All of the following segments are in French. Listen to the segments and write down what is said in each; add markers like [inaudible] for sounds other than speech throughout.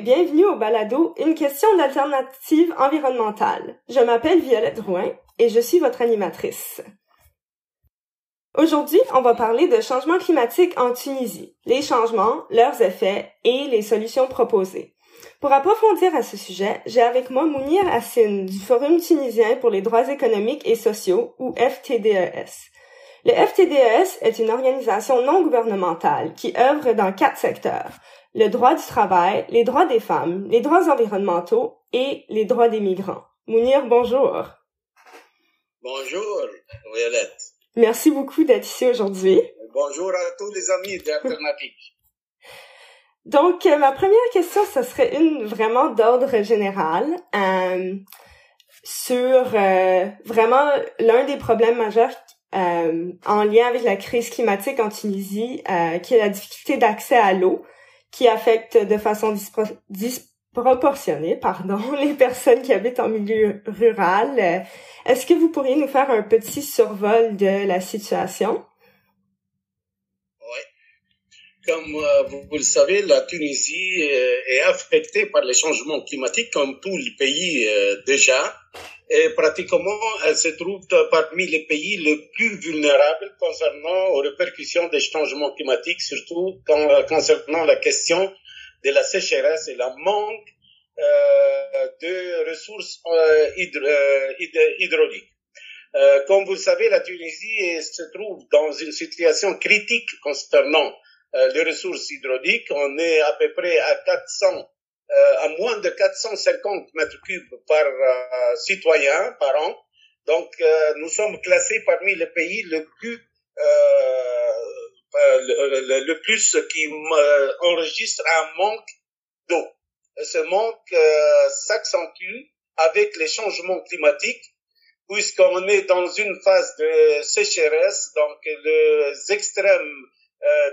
bienvenue au balado Une question d'alternative environnementale. Je m'appelle Violette Drouin et je suis votre animatrice. Aujourd'hui, on va parler de changement climatique en Tunisie, les changements, leurs effets et les solutions proposées. Pour approfondir à ce sujet, j'ai avec moi Mounir Hassine du Forum tunisien pour les droits économiques et sociaux, ou FTDES. Le FTDES est une organisation non gouvernementale qui œuvre dans quatre secteurs le droit du travail, les droits des femmes, les droits environnementaux et les droits des migrants. Mounir, bonjour. Bonjour, Violette. Merci beaucoup d'être ici aujourd'hui. Bonjour à tous les amis d'Alternative. [laughs] Donc, euh, ma première question, ce serait une vraiment d'ordre général euh, sur euh, vraiment l'un des problèmes majeurs en lien avec la crise climatique en Tunisie, qui est la difficulté d'accès à l'eau qui affecte de façon disproportionnée pardon, [laughs] les personnes qui habitent en milieu rural. Est-ce que vous pourriez nous faire un petit survol de la situation? Oui. Comme euh, vous, le savez, la Tunisie euh, est affectée par les changements climatiques comme tous les pays euh, déjà et pratiquement elle se trouve parmi les pays les plus vulnérables concernant aux répercussions des changements climatiques, surtout quand, concernant la question de la sécheresse et la manque euh, de ressources euh, euh hydrauliques. Euh, comme vous le savez, la Tunisie se trouve dans une situation critique concernant euh, les ressources hydrauliques. On est à peu près à 400 euh, à moins de 450 mètres cubes par euh, citoyen par an. Donc, euh, nous sommes classés parmi les pays le plus le, le, plus qui enregistre un manque d'eau. Ce manque s'accentue avec les changements climatiques puisqu'on est dans une phase de sécheresse, donc les extrêmes euh,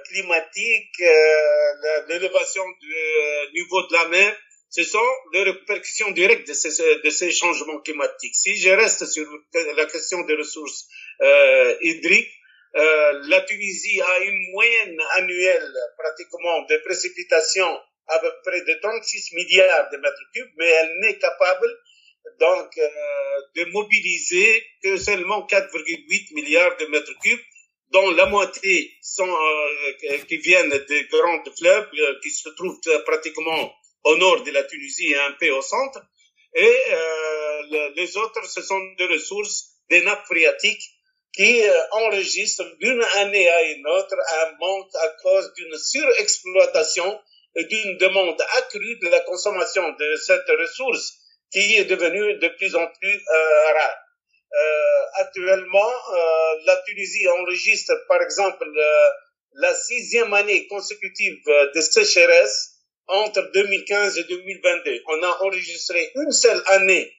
climatique, euh, l'élévation du euh, niveau de la mer, ce sont les répercussions directes de ces, de ces changements climatiques. Si je reste sur la question des ressources euh, hydriques, euh, la Tunisie a une moyenne annuelle pratiquement de précipitations à peu près de 36 milliards de mètres cubes, mais elle n'est capable donc euh, de mobiliser que seulement 4,8 milliards de mètres cubes dont la moitié sont euh, qui viennent des grandes fleuves euh, qui se trouvent euh, pratiquement au nord de la Tunisie et un peu au centre. Et euh, les autres, ce sont des ressources des nappes phréatiques qui enregistrent d'une année à une autre un manque à cause d'une surexploitation et d'une demande accrue de la consommation de cette ressource qui est devenue de plus en plus rare. Euh, actuellement, euh, la Tunisie enregistre, par exemple, la sixième année consécutive de sécheresse entre 2015 et 2022. On a enregistré une seule année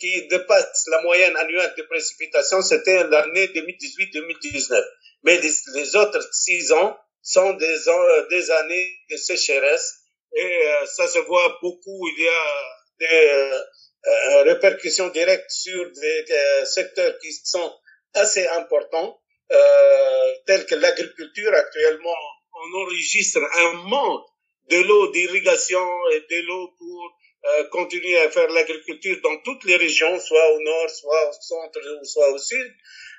qui dépasse la moyenne annuelle de précipitations, c'était l'année 2018-2019. Mais les, autres six ans sont des, des années de sécheresse et euh, ça se voit beaucoup. Il y a des euh, répercussions directes sur des euh, secteurs qui sont assez importants, euh, tels que l'agriculture. Actuellement, on enregistre un manque de l'eau d'irrigation et de l'eau pour euh, continuer à faire l'agriculture dans toutes les régions, soit au nord, soit au centre, soit au sud.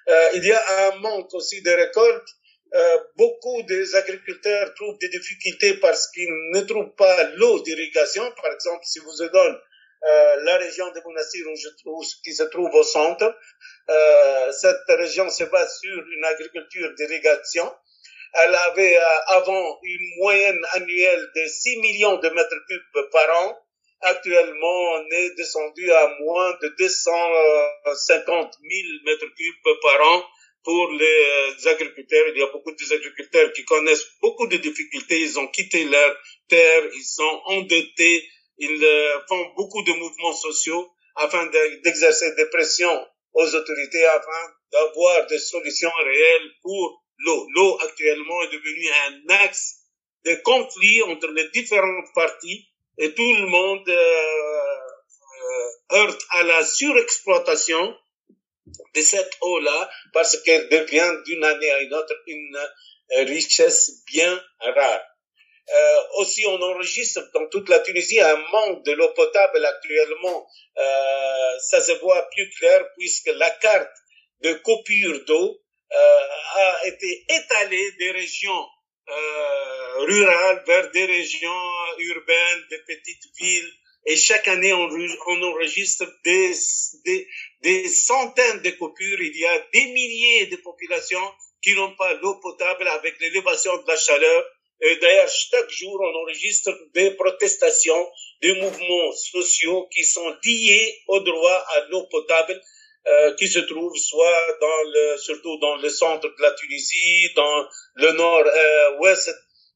Euh, il y a un manque aussi de récoltes. Euh, beaucoup des agriculteurs trouvent des difficultés parce qu'ils ne trouvent pas l'eau d'irrigation. Par exemple, si vous donne euh, la région de Bounasir où trouve, qui se trouve au centre. Euh, cette région se base sur une agriculture d'irrigation. Elle avait euh, avant une moyenne annuelle de 6 millions de mètres cubes par an. Actuellement, on est descendu à moins de 250 000 mètres cubes par an pour les agriculteurs. Il y a beaucoup d'agriculteurs qui connaissent beaucoup de difficultés. Ils ont quitté leur terre, ils sont endettés, ils euh, font beaucoup de mouvements sociaux afin d'exercer des pressions aux autorités afin d'avoir des solutions réelles pour l'eau. L'eau actuellement est devenue un axe de conflit entre les différentes parties et tout le monde euh, euh, heurte à la surexploitation de cette eau-là parce qu'elle devient d'une année à une autre une richesse bien rare. Euh, aussi, on enregistre dans toute la Tunisie un manque de l'eau potable actuellement. Euh, ça se voit plus clair puisque la carte de coupure d'eau euh, a été étalée des régions euh, rurales vers des régions urbaines, des petites villes. Et chaque année, on, on enregistre des, des, des centaines de coupures. Il y a des milliers de populations qui n'ont pas l'eau potable avec l'élévation de la chaleur et d'ailleurs, chaque jour, on enregistre des protestations, des mouvements sociaux qui sont liés au droit à l'eau potable, euh, qui se trouvent soit dans le, surtout dans le centre de la Tunisie, dans le nord-ouest,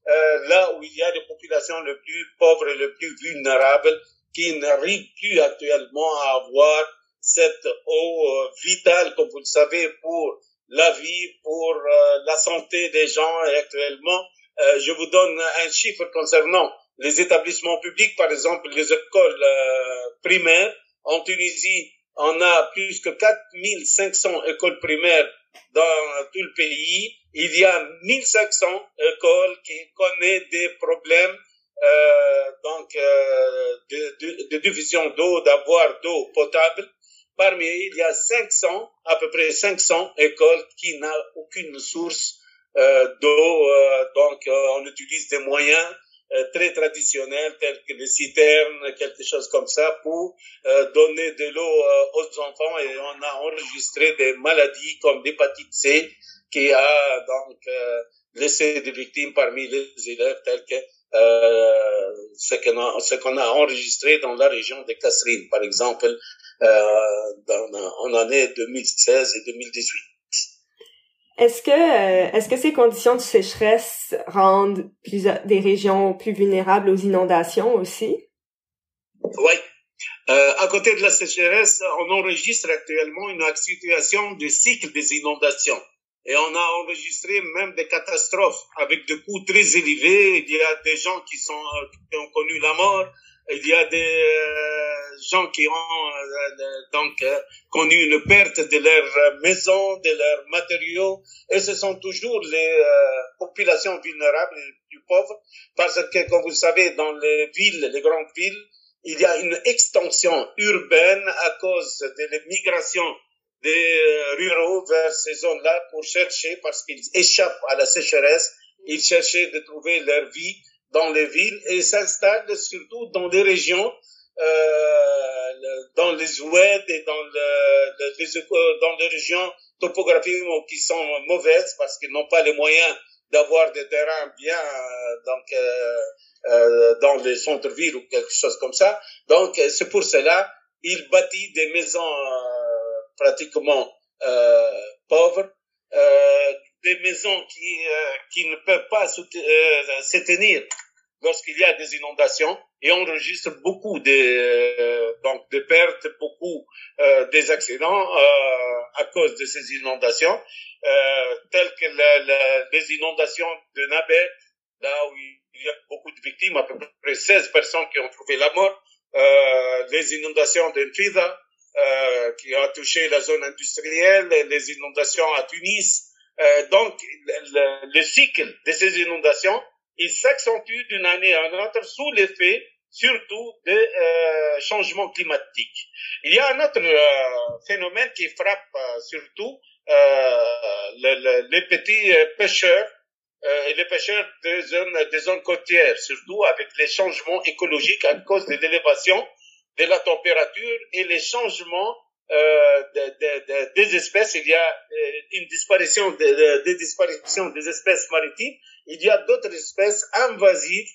euh, là où il y a les populations les plus pauvres et les plus vulnérables, qui n'arrivent plus actuellement à avoir cette eau euh, vitale, comme vous le savez, pour la vie, pour euh, la santé des gens. Actuellement euh, je vous donne un chiffre concernant les établissements publics, par exemple les écoles euh, primaires. En Tunisie, on a plus que 4500 écoles primaires dans tout le pays. Il y a 1500 écoles qui connaissent des problèmes euh, donc euh, de, de, de, diffusion d'eau, d'avoir d'eau potable. Parmi eux, il y a 500, à peu près 500 écoles qui n'ont aucune source d'eau. Euh, donc, euh, on utilise des moyens très traditionnels tels que les citernes, quelque chose comme ça, pour donner de l'eau aux enfants. Et on a enregistré des maladies comme l'hépatite C qui a donc laissé des victimes parmi les élèves tels que euh, ce qu'on a, a enregistré dans la région de Casserine, par exemple, euh, dans, en année 2016 et 2018. Est-ce que, euh, est-ce que ces conditions de sécheresse rendent des régions plus vulnérables aux inondations aussi? Oui. Euh, à côté de la sécheresse, on enregistre actuellement une situation de cycle des inondations. Et on a enregistré même des catastrophes avec des coûts très élevés. Il y a des gens qui, euh, qui ont connu la mort. Il y a des euh, gens qui ont euh, donc euh, connu une perte de leur maison, de leurs matériaux, et ce sont toujours les populations vulnérables les plus pauvres, parce que, comme vous le savez, dans les villes, les grandes villes, il y a une extension urbaine à cause de l'immigration des ruraux vers ces zones-là pour chercher, parce qu'ils échappent à la sécheresse, ils cherchaient de trouver leur vie dans les villes et s'installe surtout dans les régions, euh, dans les oueds et dans, le, les, dans les régions topographiquement qui sont mauvaises parce qu'ils n'ont pas les moyens d'avoir des terrains bien euh, donc euh, euh, dans les centres-villes ou quelque chose comme ça. Donc c'est pour cela il bâtit des maisons euh, pratiquement euh, pauvres, des maisons qui qui ne peuvent pas se, se tenir lorsqu'il y a des inondations et on enregistre beaucoup de euh, donc de pertes, beaucoup euh, des accidents euh, à cause de ces inondations, euh, telles que la, la, les inondations de Nabé, là où il y a beaucoup de victimes, à peu près 16 personnes qui ont trouvé la mort, euh, les inondations d'Enfida, euh, qui a touché la zone industrielle, les inondations à Tunis. donc, le, le cycle de ces inondations il s'accentue d'une année à une autre sous l'effet surtout des euh, changements climatiques. Il y a un autre euh, phénomène qui frappe euh, surtout euh, le, le, les petits pêcheurs et les pêcheurs des zones, des côtières, surtout avec les changements écologiques à cause de l'élévation de la température et les changements de, de, de, des espèces, il y a une disparition de, de, disparition des espèces maritimes, il y a d'autres espèces invasives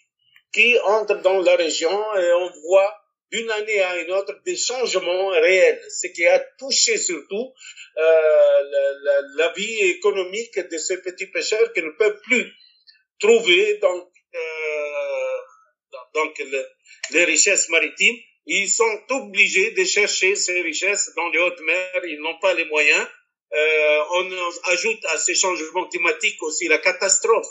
qui entrent dans la région et on voit d'une année à une autre des changements réels, ce qui a touché surtout euh, la, vie économique de ces petits pêcheurs qui ne peuvent plus trouver donc, euh, donc le, les richesses maritimes ils sont obligés de chercher ces richesses dans les hautes mers. Ils n'ont pas les moyens. Euh, on ajoute à ces changements climatiques aussi la catastrophe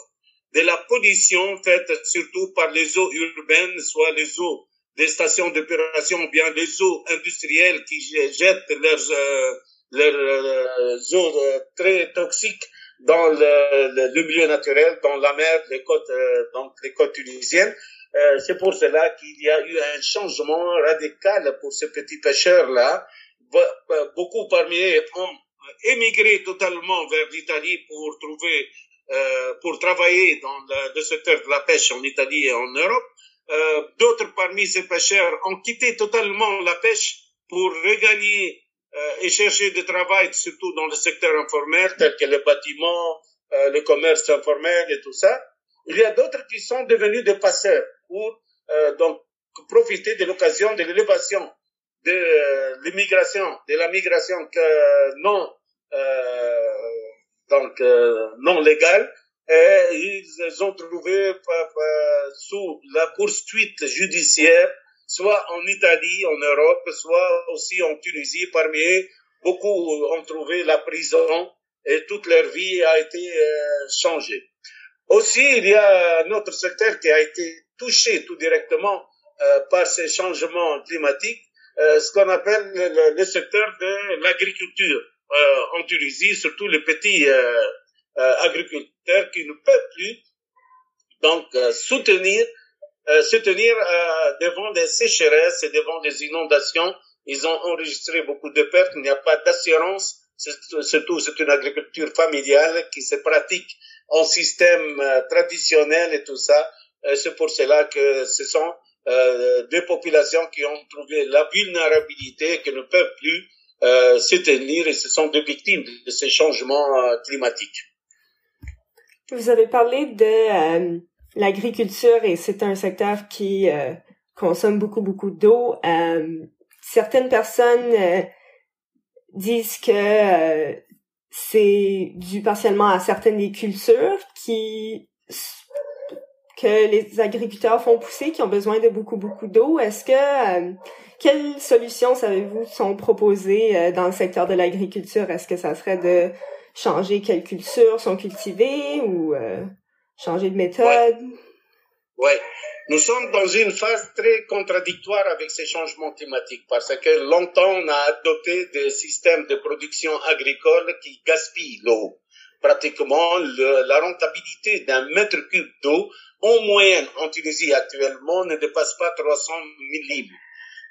de la pollution faite surtout par les eaux urbaines, soit les eaux des stations d'épuration, bien les eaux industrielles qui jettent leurs, euh, leurs euh, eaux euh, très toxiques dans le, le, milieu naturel, dans la mer, les côtes, euh, donc les côtes tunisiennes. Euh, c'est pour cela qu'il y a eu un changement radical pour ces petits pêcheurs-là. Beaucoup parmi eux ont émigré totalement vers l'Italie pour trouver, euh, pour travailler dans le, le, secteur de la pêche en Italie et en Europe. Euh, D'autres parmi ces pêcheurs ont quitté totalement la pêche pour regagner euh, et chercher du travail, surtout dans le secteur informel, tel que le bâtiment, euh, le commerce informel et tout ça. Il y a d'autres qui sont devenus des passeurs pour euh, donc profiter de l'occasion de l'élévation de l'immigration, de la migration que non donc non légale. Et ils ont trouvé sous la poursuite judiciaire soit en Italie, en Europe, soit aussi en Tunisie. Parmi eux, beaucoup ont trouvé la prison et toute leur vie a été euh, changée. Aussi, il y a un autre secteur qui a été touché tout directement euh, par ces changements climatiques, euh, ce qu'on appelle le, le, secteur de l'agriculture euh, en Tunisie, surtout les petits euh, euh, agriculteurs qui ne peuvent plus donc soutenir euh, se tenir euh, devant des sécheresses et devant des inondations. Ils ont enregistré beaucoup de pertes. Il n'y a pas d'assurance. Surtout, c'est une agriculture familiale qui se pratique en système euh, traditionnel et tout ça. c'est pour cela que ce sont des populations qui ont trouvé la vulnérabilité, qui ne peuvent plus se tenir et ce sont des victimes de ces changements climatiques. Vous avez parlé de l'agriculture et c'est un secteur qui euh, consomme beaucoup beaucoup d'eau. Euh, certaines personnes euh, disent que c'est dû partiellement à certaines des cultures qui que les agriculteurs font pousser qui ont besoin de beaucoup beaucoup d'eau. Est-ce que quelles solutions savez-vous sont proposées dans le secteur de l'agriculture? Est-ce que ça serait de changer quelles cultures sont cultivées ou changer de méthode? Oui. Nous sommes dans une phase très contradictoire avec ces changements climatiques parce que longtemps on a adopté des systèmes de production agricole qui gaspillent l'eau. Pratiquement la rentabilité d'un mètre cube d'eau en moyenne en Tunisie actuellement ne dépasse pas 300 millim.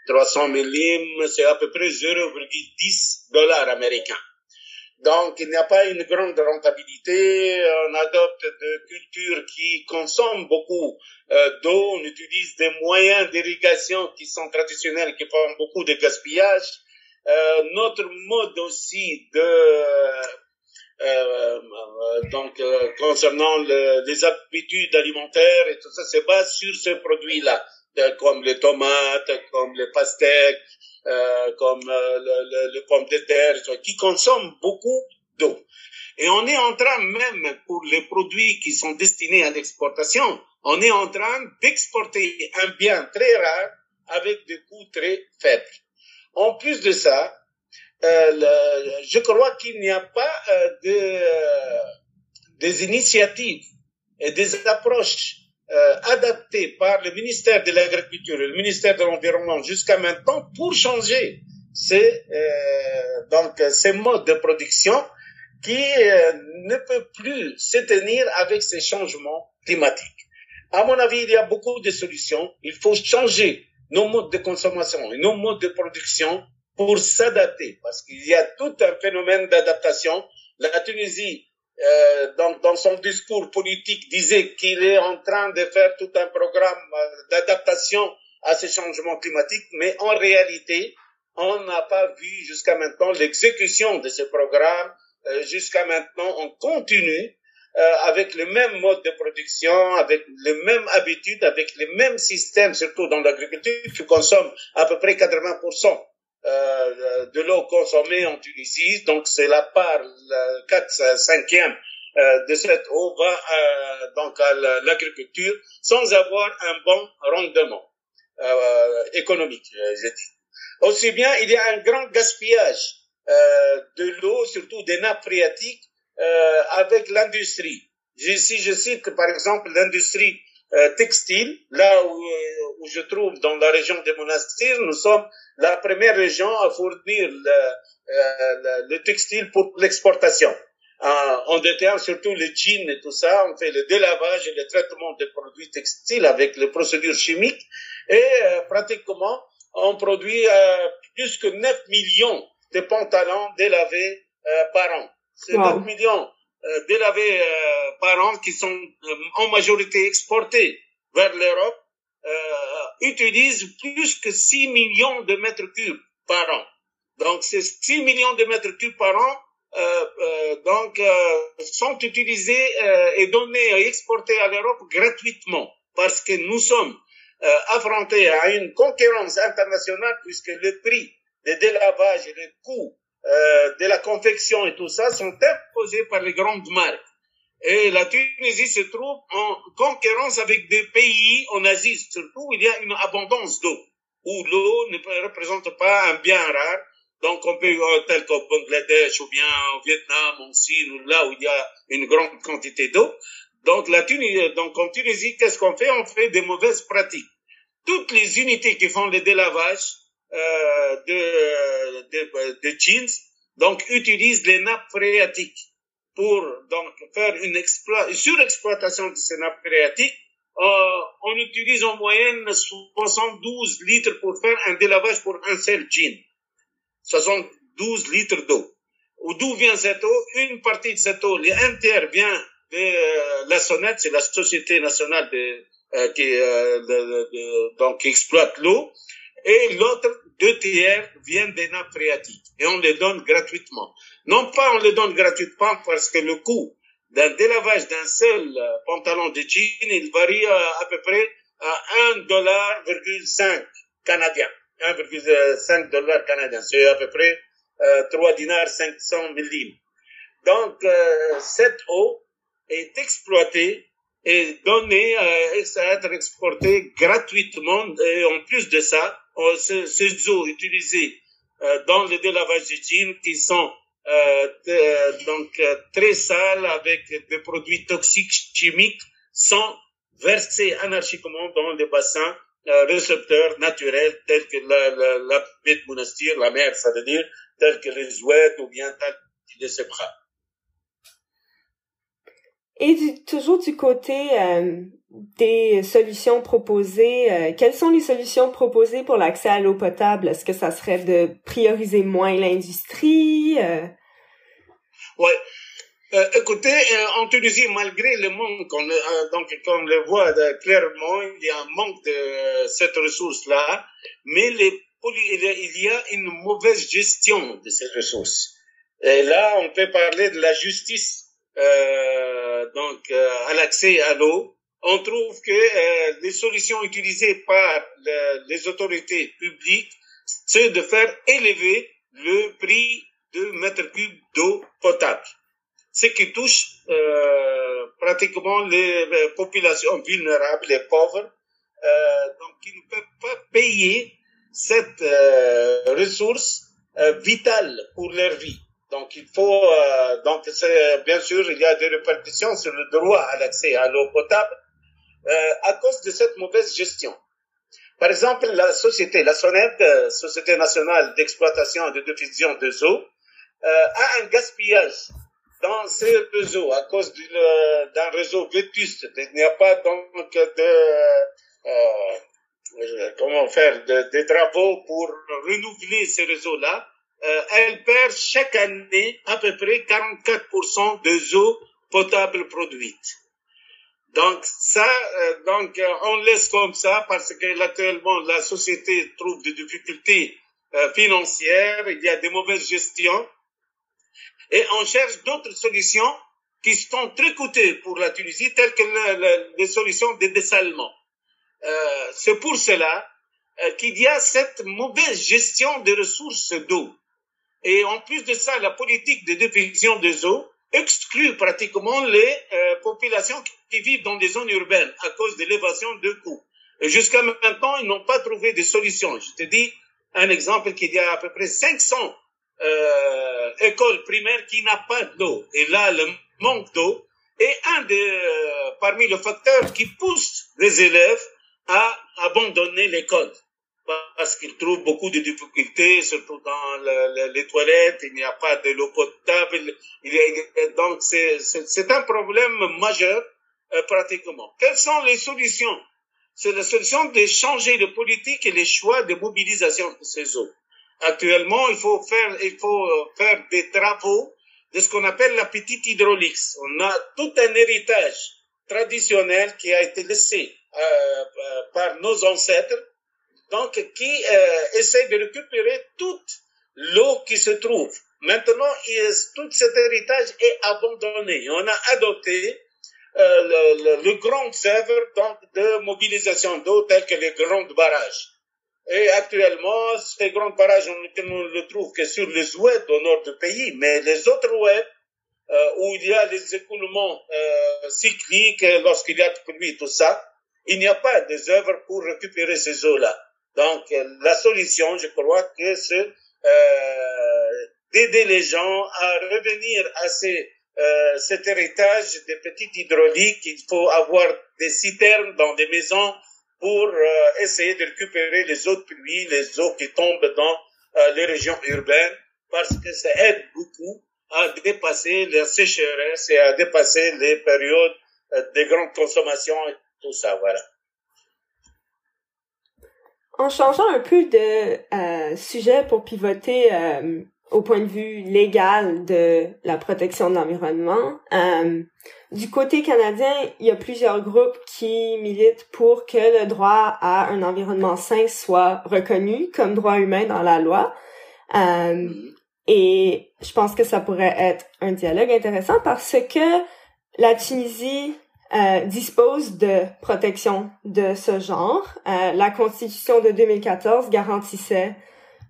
300 millim, c'est à peu près 0,10 dollars américains. Donc, il n'y a pas une grande rentabilité. On adopte des cultures qui consomment beaucoup euh, d'eau. On utilise des moyens d'irrigation qui sont traditionnels, qui font beaucoup de gaspillage. Euh, notre mode aussi de euh, euh donc euh, concernant le, les habitudes alimentaires et tout ça, c'est base sur ces produits-là, comme les tomates, comme les pastèques, euh, comme euh, le, le, le, pomme de terre, qui consomment beaucoup d'eau. Et on est en train même, pour les produits qui sont destinés à l'exportation, on est en train d'exporter un bien très rare avec des coûts très faibles. En plus de ça, le, je crois qu'il n'y a pas euh, de, euh, des initiatives et des approches euh, adapté par le ministère de l'Agriculture et le ministère de l'Environnement jusqu'à maintenant pour changer ces, euh, donc, ces modes de production qui euh, ne peuvent plus se tenir avec ces changements climatiques. À mon avis, il y a beaucoup de solutions. Il faut changer nos modes de consommation et nos modes de production pour s'adapter parce qu'il y a tout un phénomène d'adaptation. La Tunisie euh, dans, dans, son discours politique, disait qu'il est en train de faire tout un programme euh, d'adaptation à ces changements climatiques, mais en réalité, on n'a pas vu jusqu'à maintenant l'exécution de ce programme. Euh, jusqu'à maintenant, on continue euh, avec le même mode de production, avec les mêmes habitudes, avec les mêmes systèmes, surtout dans l'agriculture, qui consomme à peu près 80% euh, de l'eau consommée en Tunisie. Donc c'est la part, la 4 cinquième euh, de cette eau va euh, donc à l'agriculture sans avoir un bon rendement euh, économique, je dis. Aussi bien, il y a un grand gaspillage euh, de l'eau, surtout des nappes phréatiques, euh, avec l'industrie. Si je cite par exemple l'industrie textile, là où, où je trouve dans la région des monastères, nous sommes la première région à fournir le, euh, le, le textile pour l'exportation. Euh, on déterre surtout les jeans et tout ça. On fait le délavage et le traitement des produits textiles avec les procédures chimiques. Et euh, pratiquement, on produit euh, plus que 9 millions de pantalons délavés euh, par an. C'est 9 millions euh, délavés euh, par an qui sont en majorité exportés vers l'Europe, utilisent plus que 6 millions de mètres cubes par an. Donc, ces 6 millions de mètres cubes par an euh, euh, donc euh, sont utilisés et donnés et exportés à l'Europe gratuitement parce que nous sommes affrontés à une concurrence internationale puisque le prix des délavage et le coût de la confection et tout ça sont imposés par les grandes marques. Et la Tunisie se trouve en concurrence avec des pays en Asie surtout où il y a une abondance d'eau, où l'eau ne représente pas un bien rare donc, on peut, tel qu'au Bangladesh ou bien au Vietnam, en Chine, là où il y a une grande quantité d'eau. Donc, la Tunisie, donc en Tunisie, qu'est-ce qu'on fait? On fait des mauvaises pratiques. Toutes les unités qui font le délavage euh, de, de, de, jeans, donc utilisent les nappes phréatiques pour donc faire une, une surexploitation de ces nappes phréatiques. Euh, on utilise en moyenne 72 litres pour faire un délavage pour un seul jean. 72 litres d'eau. D'où vient cette eau? Une partie de cette eau, l'entière vient de euh, la Sonnette, c'est la société nationale de, euh, qui, euh, de, donc, qui exploite l'eau, et l'autre, deux tiers, viennent des nappes phréatiques, et on les donne gratuitement. Non pas on les donne gratuitement parce que le coût d'un délavage d'un seul euh, pantalon de jean, il varie à, à peu près à 1,5 dollar canadien. 1,5 dollars canadiens. C'est à peu près euh, 3 dinars 500 millimètres. Donc, euh, cette eau est exploitée et donnée euh, à être exportée gratuitement. Et en plus de ça, ces, ces eaux utilisées euh, dans le délavage de jeans qui sont euh, donc très sales avec des produits toxiques chimiques sont versées anarchiquement dans les bassins récepteurs naturels tels que la, la, la de monastir, la mer, ça veut dire, tels que les ouettes ou bien tels que les bras. Et toujours du côté euh, des solutions proposées, euh, quelles sont les solutions proposées pour l'accès à l'eau potable? Est-ce que ça serait de prioriser moins l'industrie? Euh? Ouais, euh, écoutez, euh, en Tunisie, malgré le manque, on, euh, donc on le voit clairement, il y a un manque de cette ressource-là, mais il y a une mauvaise gestion de ces ressources. Et là, on peut parler de la justice donc à l'accès à l'eau. On trouve que les solutions utilisées par les autorités publiques, c'est de faire élever le prix de mètre cube d'eau potable ce qui touche euh, pratiquement les, populations vulnérables et pauvres, euh, donc qui ne peuvent pas payer cette euh, ressource euh, vitale pour leur vie. Donc il faut, euh, donc bien sûr il y a des répercussions sur le droit à l'accès à l'eau potable euh, à cause de cette mauvaise gestion. Par exemple, la société, la SONED, Société nationale d'exploitation et de diffusion des eaux, a un gaspillage dans ces réseaux, à cause d'un réseau vétuste, il n'y a pas donc de, euh, comment faire, de, des travaux pour renouveler ces réseaux-là, euh, elle perd chaque année à peu près 44% des eaux potables produites. Donc ça, euh, donc on laisse comme ça parce que actuellement la société trouve des difficultés euh, financières, il y a des mauvaises gestions et on cherche d'autres solutions qui sont très coûteuses pour la Tunisie, telles que le, le, les solutions de dessalement. Euh, c'est pour cela euh, qu'il y a cette mauvaise gestion des ressources d'eau. Et en plus de ça, la politique de diffusion des eaux exclut pratiquement les euh, populations qui vivent dans des zones urbaines à cause de l'évasion de coûts. Jusqu'à maintenant, ils n'ont pas trouvé de solution. Je te dis un exemple qu'il y a à peu près 500 euh, école primaire qui n'a pas d'eau. Et là, le manque d'eau est un des, euh, parmi les facteurs qui poussent les élèves à abandonner l'école. parce qu'ils trouvent beaucoup de difficultés, surtout dans les toilettes, il n'y a pas de l'eau potable. Il donc c'est un problème majeur euh, pratiquement. Quelles sont les solutions? C'est la solution de changer de politique et les choix de mobilisation de ces eaux. Actuellement, il faut faire, il faut euh, faire des travaux de ce qu'on appelle la petite hydraulique. On a tout un héritage traditionnel qui a été laissé euh, par nos ancêtres donc qui euh, essaie de récupérer toute l'eau qui se trouve. Maintenant, tout cet héritage est abandonné. On a adopté euh, le, le, grand œuvre donc, de mobilisation d'eau telles que les grands barrages. Et actuellement, ces grands barrages, on, ne le trouve que sur les ouest au nord du pays, mais les autres ouest, euh, où il y a les écoulements euh, cycliques, lorsqu'il y a de pluie, tout ça, il n'y a pas des œuvres pour récupérer ces eaux-là. Donc, la solution, je crois que c'est euh, d'aider les gens à revenir à ces, euh, cet héritage des petites hydrauliques. Il faut avoir des citernes dans des maisons pour euh, essayer de récupérer les eaux de pluie, les eaux qui tombent dans euh, les régions urbaines, parce que ça aide beaucoup à dépasser la sécheresse et à dépasser les périodes de grande consommation et tout ça, voilà. En changeant un peu de sujet pour pivoter au point de vue légal de la protection de l'environnement, euh, du côté canadien, il y a plusieurs groupes qui militent pour que le droit à un environnement sain soit reconnu comme droit humain dans la loi. et je pense que ça pourrait être un dialogue intéressant parce que la Tunisie euh, dispose de protection de ce genre. Euh, la Constitution de 2014 garantissait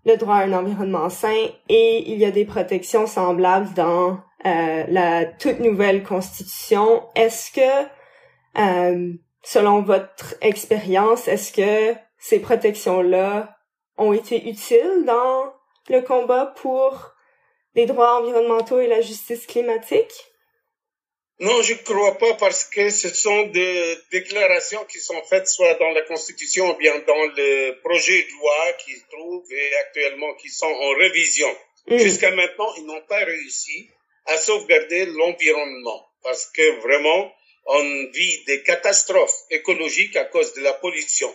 le droit à un environnement sain et il y a des protections semblables dans euh, la toute nouvelle Constitution. Est-ce que, selon votre expérience, est-ce que ces protections-là ont été utiles dans le combat pour les droits environnementaux et la justice climatique? Non, je ne crois pas parce que ce sont des déclarations qui sont faites soit dans la Constitution ou bien dans le projet de loi qui se trouvent et actuellement qui sont en révision. Mm. Jusqu'à maintenant, ils n'ont pas réussi à sauvegarder l'environnement parce que vraiment, on vit des catastrophes écologiques à cause de la pollution.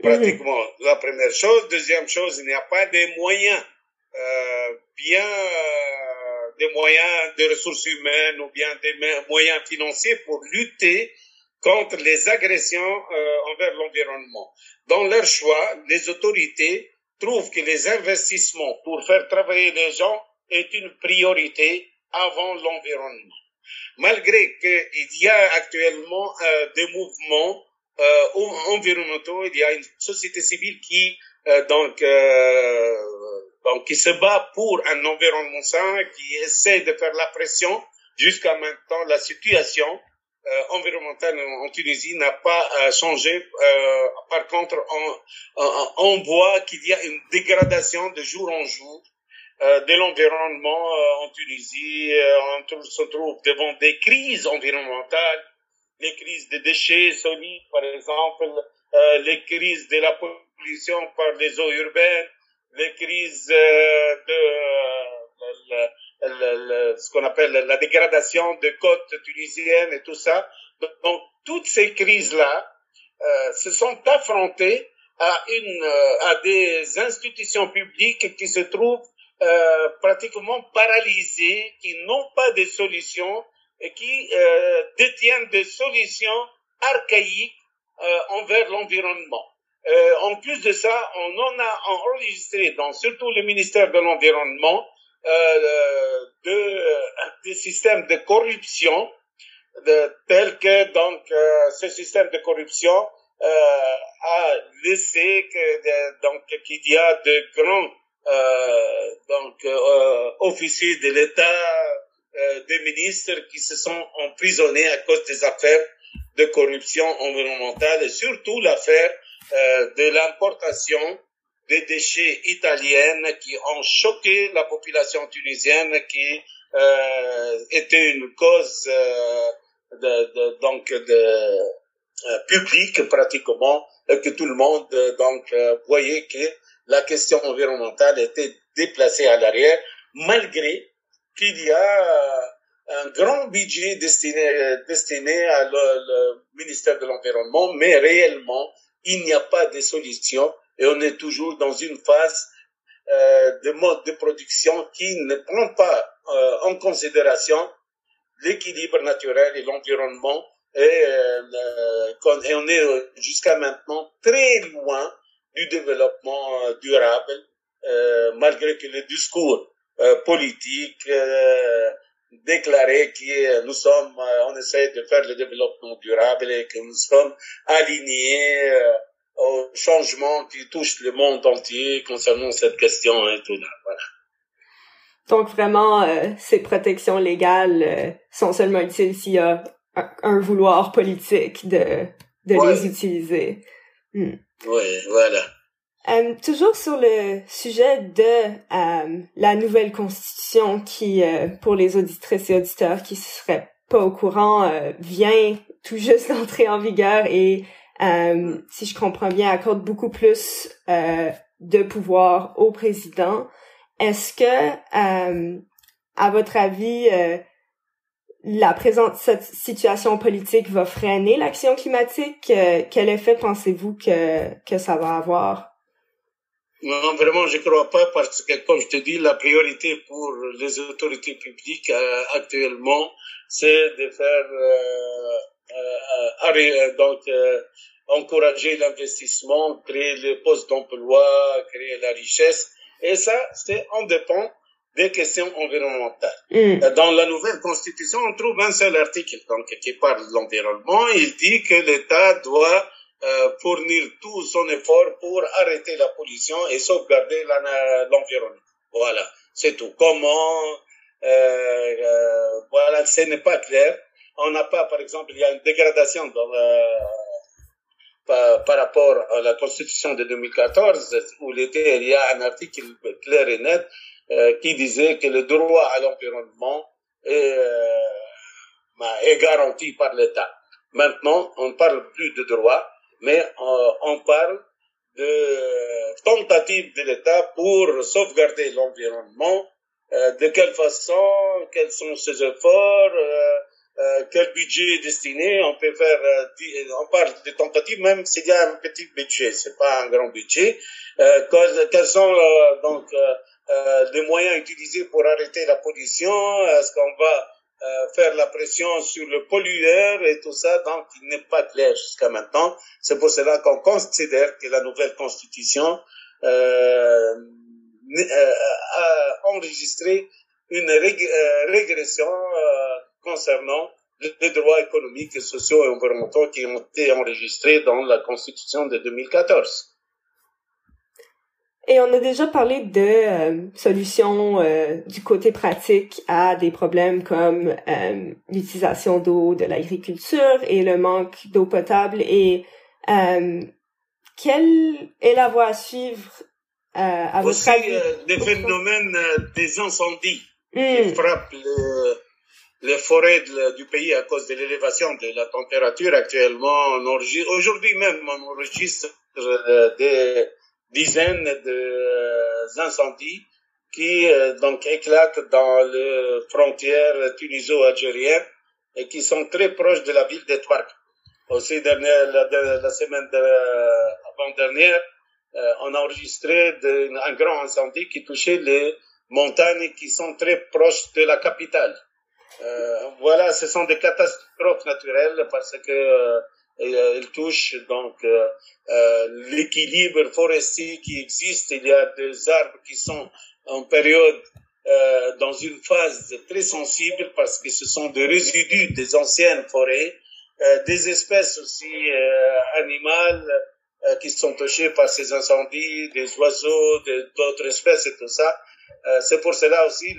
Mm. Pratiquement, la première chose. Deuxième chose, il n'y a pas de moyens euh, bien... Euh, des moyens de ressources humaines ou bien des moyens financiers pour lutter contre les agressions euh, envers l'environnement. Dans leur choix, les autorités trouvent que les investissements pour faire travailler les gens est une priorité avant l'environnement. Malgré qu'il y a actuellement euh, des mouvements euh, environnementaux, il y a une société civile qui donc donc qui se bat pour un environnement sain, qui essaie de faire la pression. Jusqu'à maintenant, la situation euh, environnementale en Tunisie n'a pas euh, changé. Euh, par contre, on, on, voit qu'il y a une dégradation de jour en jour euh, de l'environnement euh, en Tunisie. on se trouve devant des crises environnementales, les crises de déchets solides, par exemple, les crises de la pollution par les eaux urbaines, les crises euh, de euh, ce qu'on appelle la dégradation des côtes tunisiennes et tout ça. Donc, toutes ces crises-là euh, se sont affrontées à une à des institutions publiques qui se trouvent pratiquement paralysées, qui n'ont pas de solutions et qui détiennent des solutions archaïques envers l'environnement. Euh, en plus de ça, on en a enregistré dans surtout le ministère de l'Environnement euh, de, euh, des systèmes de corruption de, tels que donc euh, ce système de corruption euh, a laissé que donc qu'il y a de grands donc officiers de l'État, des ministres qui se sont emprisonnés à cause des affaires de corruption environnementale et surtout l'affaire de l'importation des déchets italiennes qui ont choqué la population tunisienne, qui euh, était une cause euh, de, de, donc de publique pratiquement, et que tout le monde donc voyait que la question environnementale était déplacée à l'arrière, malgré qu'il y a un grand budget destiné, destiné à le ministère de l'Environnement, mais réellement, il n'y a pas de solution et on est toujours dans une phase euh, de mode de production qui ne prend pas euh, en considération l'équilibre naturel et l'environnement et, euh, et, on est jusqu'à maintenant très loin du développement euh, durable euh, malgré que le discours politique déclaré que nous sommes, on essaie de faire le développement durable et que nous sommes alignés aux changements qui touchent le monde entier concernant cette question et tout Voilà. Donc vraiment, euh, ces protections légales euh, sont seulement utiles s'il y a un, vouloir politique de, de les utiliser. Hmm. Oui, voilà. Euh, toujours sur le sujet de la nouvelle constitution qui, pour les auditrices et auditeurs qui seraient pas au courant, vient tout juste [laughs] d'entrer en vigueur et euh, si je comprends bien, accorde beaucoup plus euh, de pouvoir au président. Est-ce que, euh, à votre avis, euh, la présente cette situation politique va freiner l'action climatique? Euh, quel effet pensez-vous que, que ça va avoir? Non, vraiment, je crois pas parce que, comme je te dis, la priorité pour les autorités publiques actuellement, c'est de faire euh, donc encourager l'investissement, créer les postes d'emploi, créer la richesse. Et ça, c'est en dépend des questions environnementales. Mm. Dans la nouvelle constitution, on trouve un seul article donc, qui parle de l'environnement. Il dit que l'État doit euh, fournir tout son effort pour arrêter la pollution et sauvegarder l'environnement. Voilà, c'est tout. Comment euh, euh, Voilà, ce n'est pas clair. On n'a pas, par exemple, il y a une dégradation dans par, rapport à la Constitution de 2014, où il, il y a un article clair et net euh, qui disait que le droit à l'environnement est, euh, est garanti par l'État. Maintenant, on ne parle plus de droit, mais euh, on parle de tentative de l'État pour sauvegarder l'environnement. de quelle façon, quels sont ses efforts, euh, quel budget est destiné. On peut faire, euh, on parle de tentatives même s'il y a un petit budget, c'est pas un grand budget. Euh, quels sont donc les moyens utilisés pour arrêter la pollution? Est-ce qu'on va faire la pression sur le pollueur et tout ça Donc, il n'est pas clair jusqu'à maintenant. C'est pour cela qu'on considère que la nouvelle constitution a enregistré une régression concernant les droits économiques, sociaux et environnementaux qui ont été enregistrés dans la Constitution de 2014. Et on a déjà parlé de euh, solutions euh, du côté pratique à des problèmes comme euh, l'utilisation d'eau de l'agriculture et le manque d'eau potable. Et quelle est la voie à suivre à votre Aussi, avis? des phénomènes des incendies qui hmm. frappent le, les forêts du pays à cause de l'élévation de la température actuellement. Aujourd'hui même, on enregistre euh, des dizaines d'incendies qui euh, donc éclatent dans les frontières tuniso-algériennes et qui sont très proches de la ville de Aussi, dernière, la, la semaine avant-dernière, euh, on a enregistré de, un grand incendie qui touchait les montagnes qui sont très proches de la capitale. Euh, voilà, ce sont des catastrophes naturelles parce que euh, elles touchent donc euh, euh, l'équilibre forestier qui existe. Il y a des arbres qui sont en période euh, dans une phase très sensible parce que ce sont des résidus des anciennes forêts, euh, des espèces aussi animales qui sont touchées par ces incendies, des oiseaux, d'autres espèces et tout ça. C'est pour cela aussi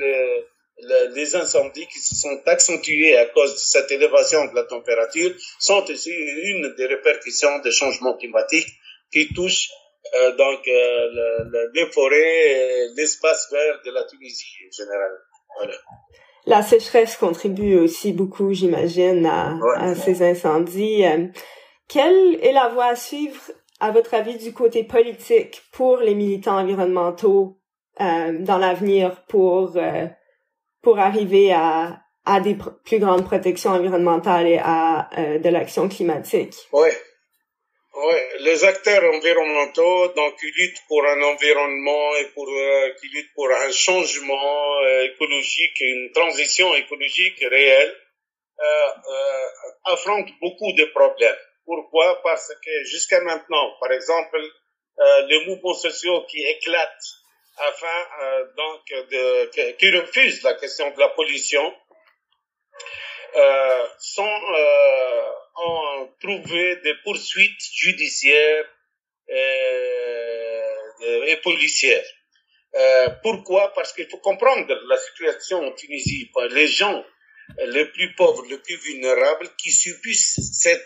les les incendies qui se sont accentués à cause de cette élévation de la température sont aussi une des répercussions des changements climatiques qui touchent euh, donc euh, les forêts, l'espace vert de la Tunisie en général. Voilà. La sécheresse contribue aussi beaucoup, j'imagine, à, à, ces incendies. Euh, quelle est la voie à suivre, à votre avis, du côté politique pour les militants environnementaux euh, dans l'avenir pour euh, pour arriver à à des plus grandes protections environnementales et à euh, de l'action climatique. Oui. Ouais, les acteurs environnementaux donc qui luttent pour un environnement et pour euh, qui luttent pour un changement euh, écologique, une transition écologique réelle, affrontent beaucoup de problèmes. Pourquoi? Parce que jusqu'à maintenant, par exemple, les mouvements sociaux qui éclatent afin donc de qui refusent la question de la pollution euh, sont euh, ont trouvé des poursuites judiciaires euh, et policières. Euh, pourquoi? Parce qu'il faut comprendre la situation en Tunisie. Les gens les plus pauvres, les plus vulnérables, qui subissent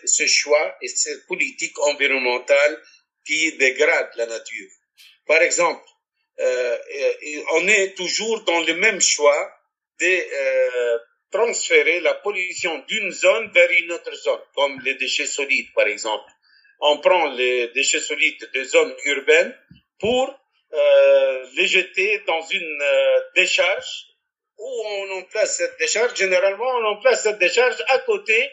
ce choix et cette politique environnementale qui dégrade la nature. Par exemple, euh, on est toujours dans le même choix des euh, transférer la pollution d'une zone vers une autre zone, comme les déchets solides, par exemple. On prend les déchets solides des zones urbaines pour euh, les jeter dans une euh, décharge où on en place cette décharge. Généralement, on en place cette décharge à côté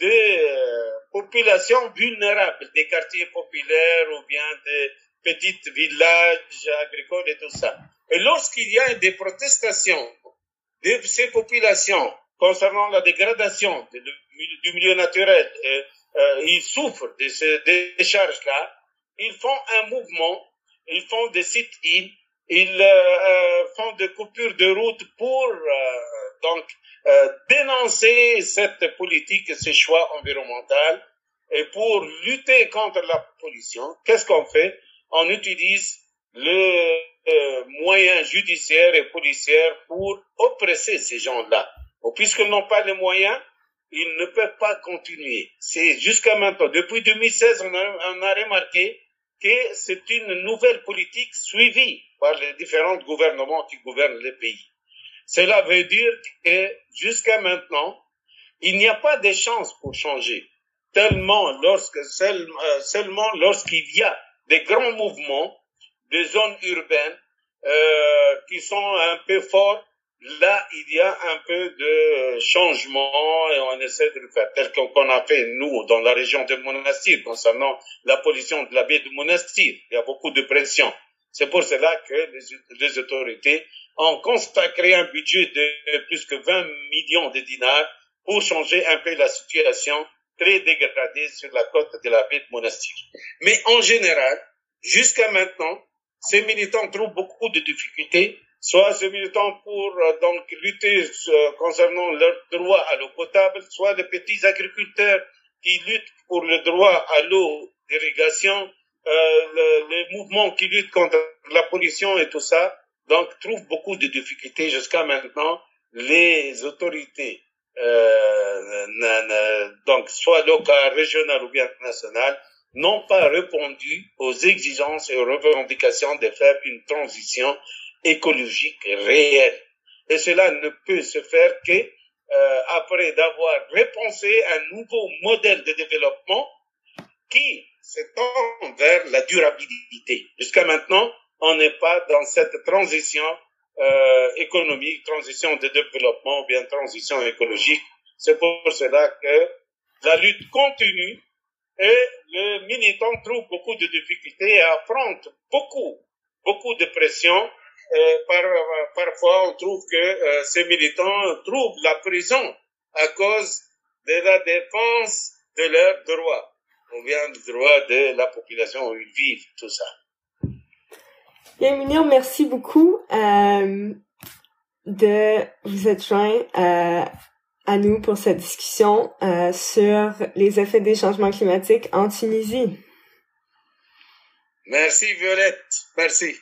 des euh, populations vulnérables, des quartiers populaires ou bien des petits villages agricoles et tout ça. Et lorsqu'il y a des protestations de ces populations concernant la dégradation du milieu naturel, euh, ils souffrent de ces décharges-là, ils font un mouvement, ils font des sit-ins, ils euh, euh, font des coupures de route pour donc dénoncer cette politique et ces choix environnementaux et pour lutter contre la pollution. Qu'est-ce qu'on fait? On utilise le euh, moyens judiciaires et policiers pour oppresser ces gens-là. Puisqu'ils n'ont pas les moyens, ils ne peuvent pas continuer. C'est jusqu'à maintenant. Depuis 2016, on a, on a remarqué que c'est une nouvelle politique suivie par les différents gouvernements qui gouvernent les pays. Cela veut dire que jusqu'à maintenant, il n'y a pas de chance pour changer. Tellement euh, seulement lorsqu'il y a des grands mouvements des zones urbaines euh, qui sont un peu fortes, là, il y a un peu de changement et on essaie de le faire, tel qu'on a fait, nous, dans la région de Monastir, concernant la pollution de la baie de Monastir. Il y a beaucoup de pression. C'est pour cela que les, les, autorités ont consacré un budget de plus que 20 millions de dinars pour changer un peu la situation très dégradée sur la côte de la baie de. Mais en général, jusqu'à maintenant, ces militants trouvent beaucoup de difficultés, soit ces militants pour euh, donc lutter euh, concernant leur droit à l'eau potable, soit les petits agriculteurs qui luttent pour le droit à l'eau d'irrigation, euh, le, les mouvements qui luttent contre la pollution et tout ça, donc trouvent beaucoup de difficultés jusqu'à maintenant. Les autorités, euh, donc soit locales, régionales ou bien nationales, n'ont pas répondu aux exigences et aux revendications de faire une transition écologique réelle. Et cela ne peut se faire que euh, après d'avoir repensé un nouveau modèle de développement qui s'étend vers la durabilité. Jusqu'à maintenant, on n'est pas dans cette transition euh, économique, transition de développement ou bien transition écologique. C'est pour cela que la lutte continue et les militants trouvent beaucoup de difficultés et affrontent beaucoup, beaucoup de pression. Et par, parfois, on trouve que euh, ces militants trouvent la prison à cause de la défense de leurs droits, ou bien du droit de la population où ils vivent, tout ça. Bien, merci beaucoup euh, de vous être joint euh, à nous pour cette discussion euh, sur les effets des changements climatiques en Tunisie. Merci Violette, merci.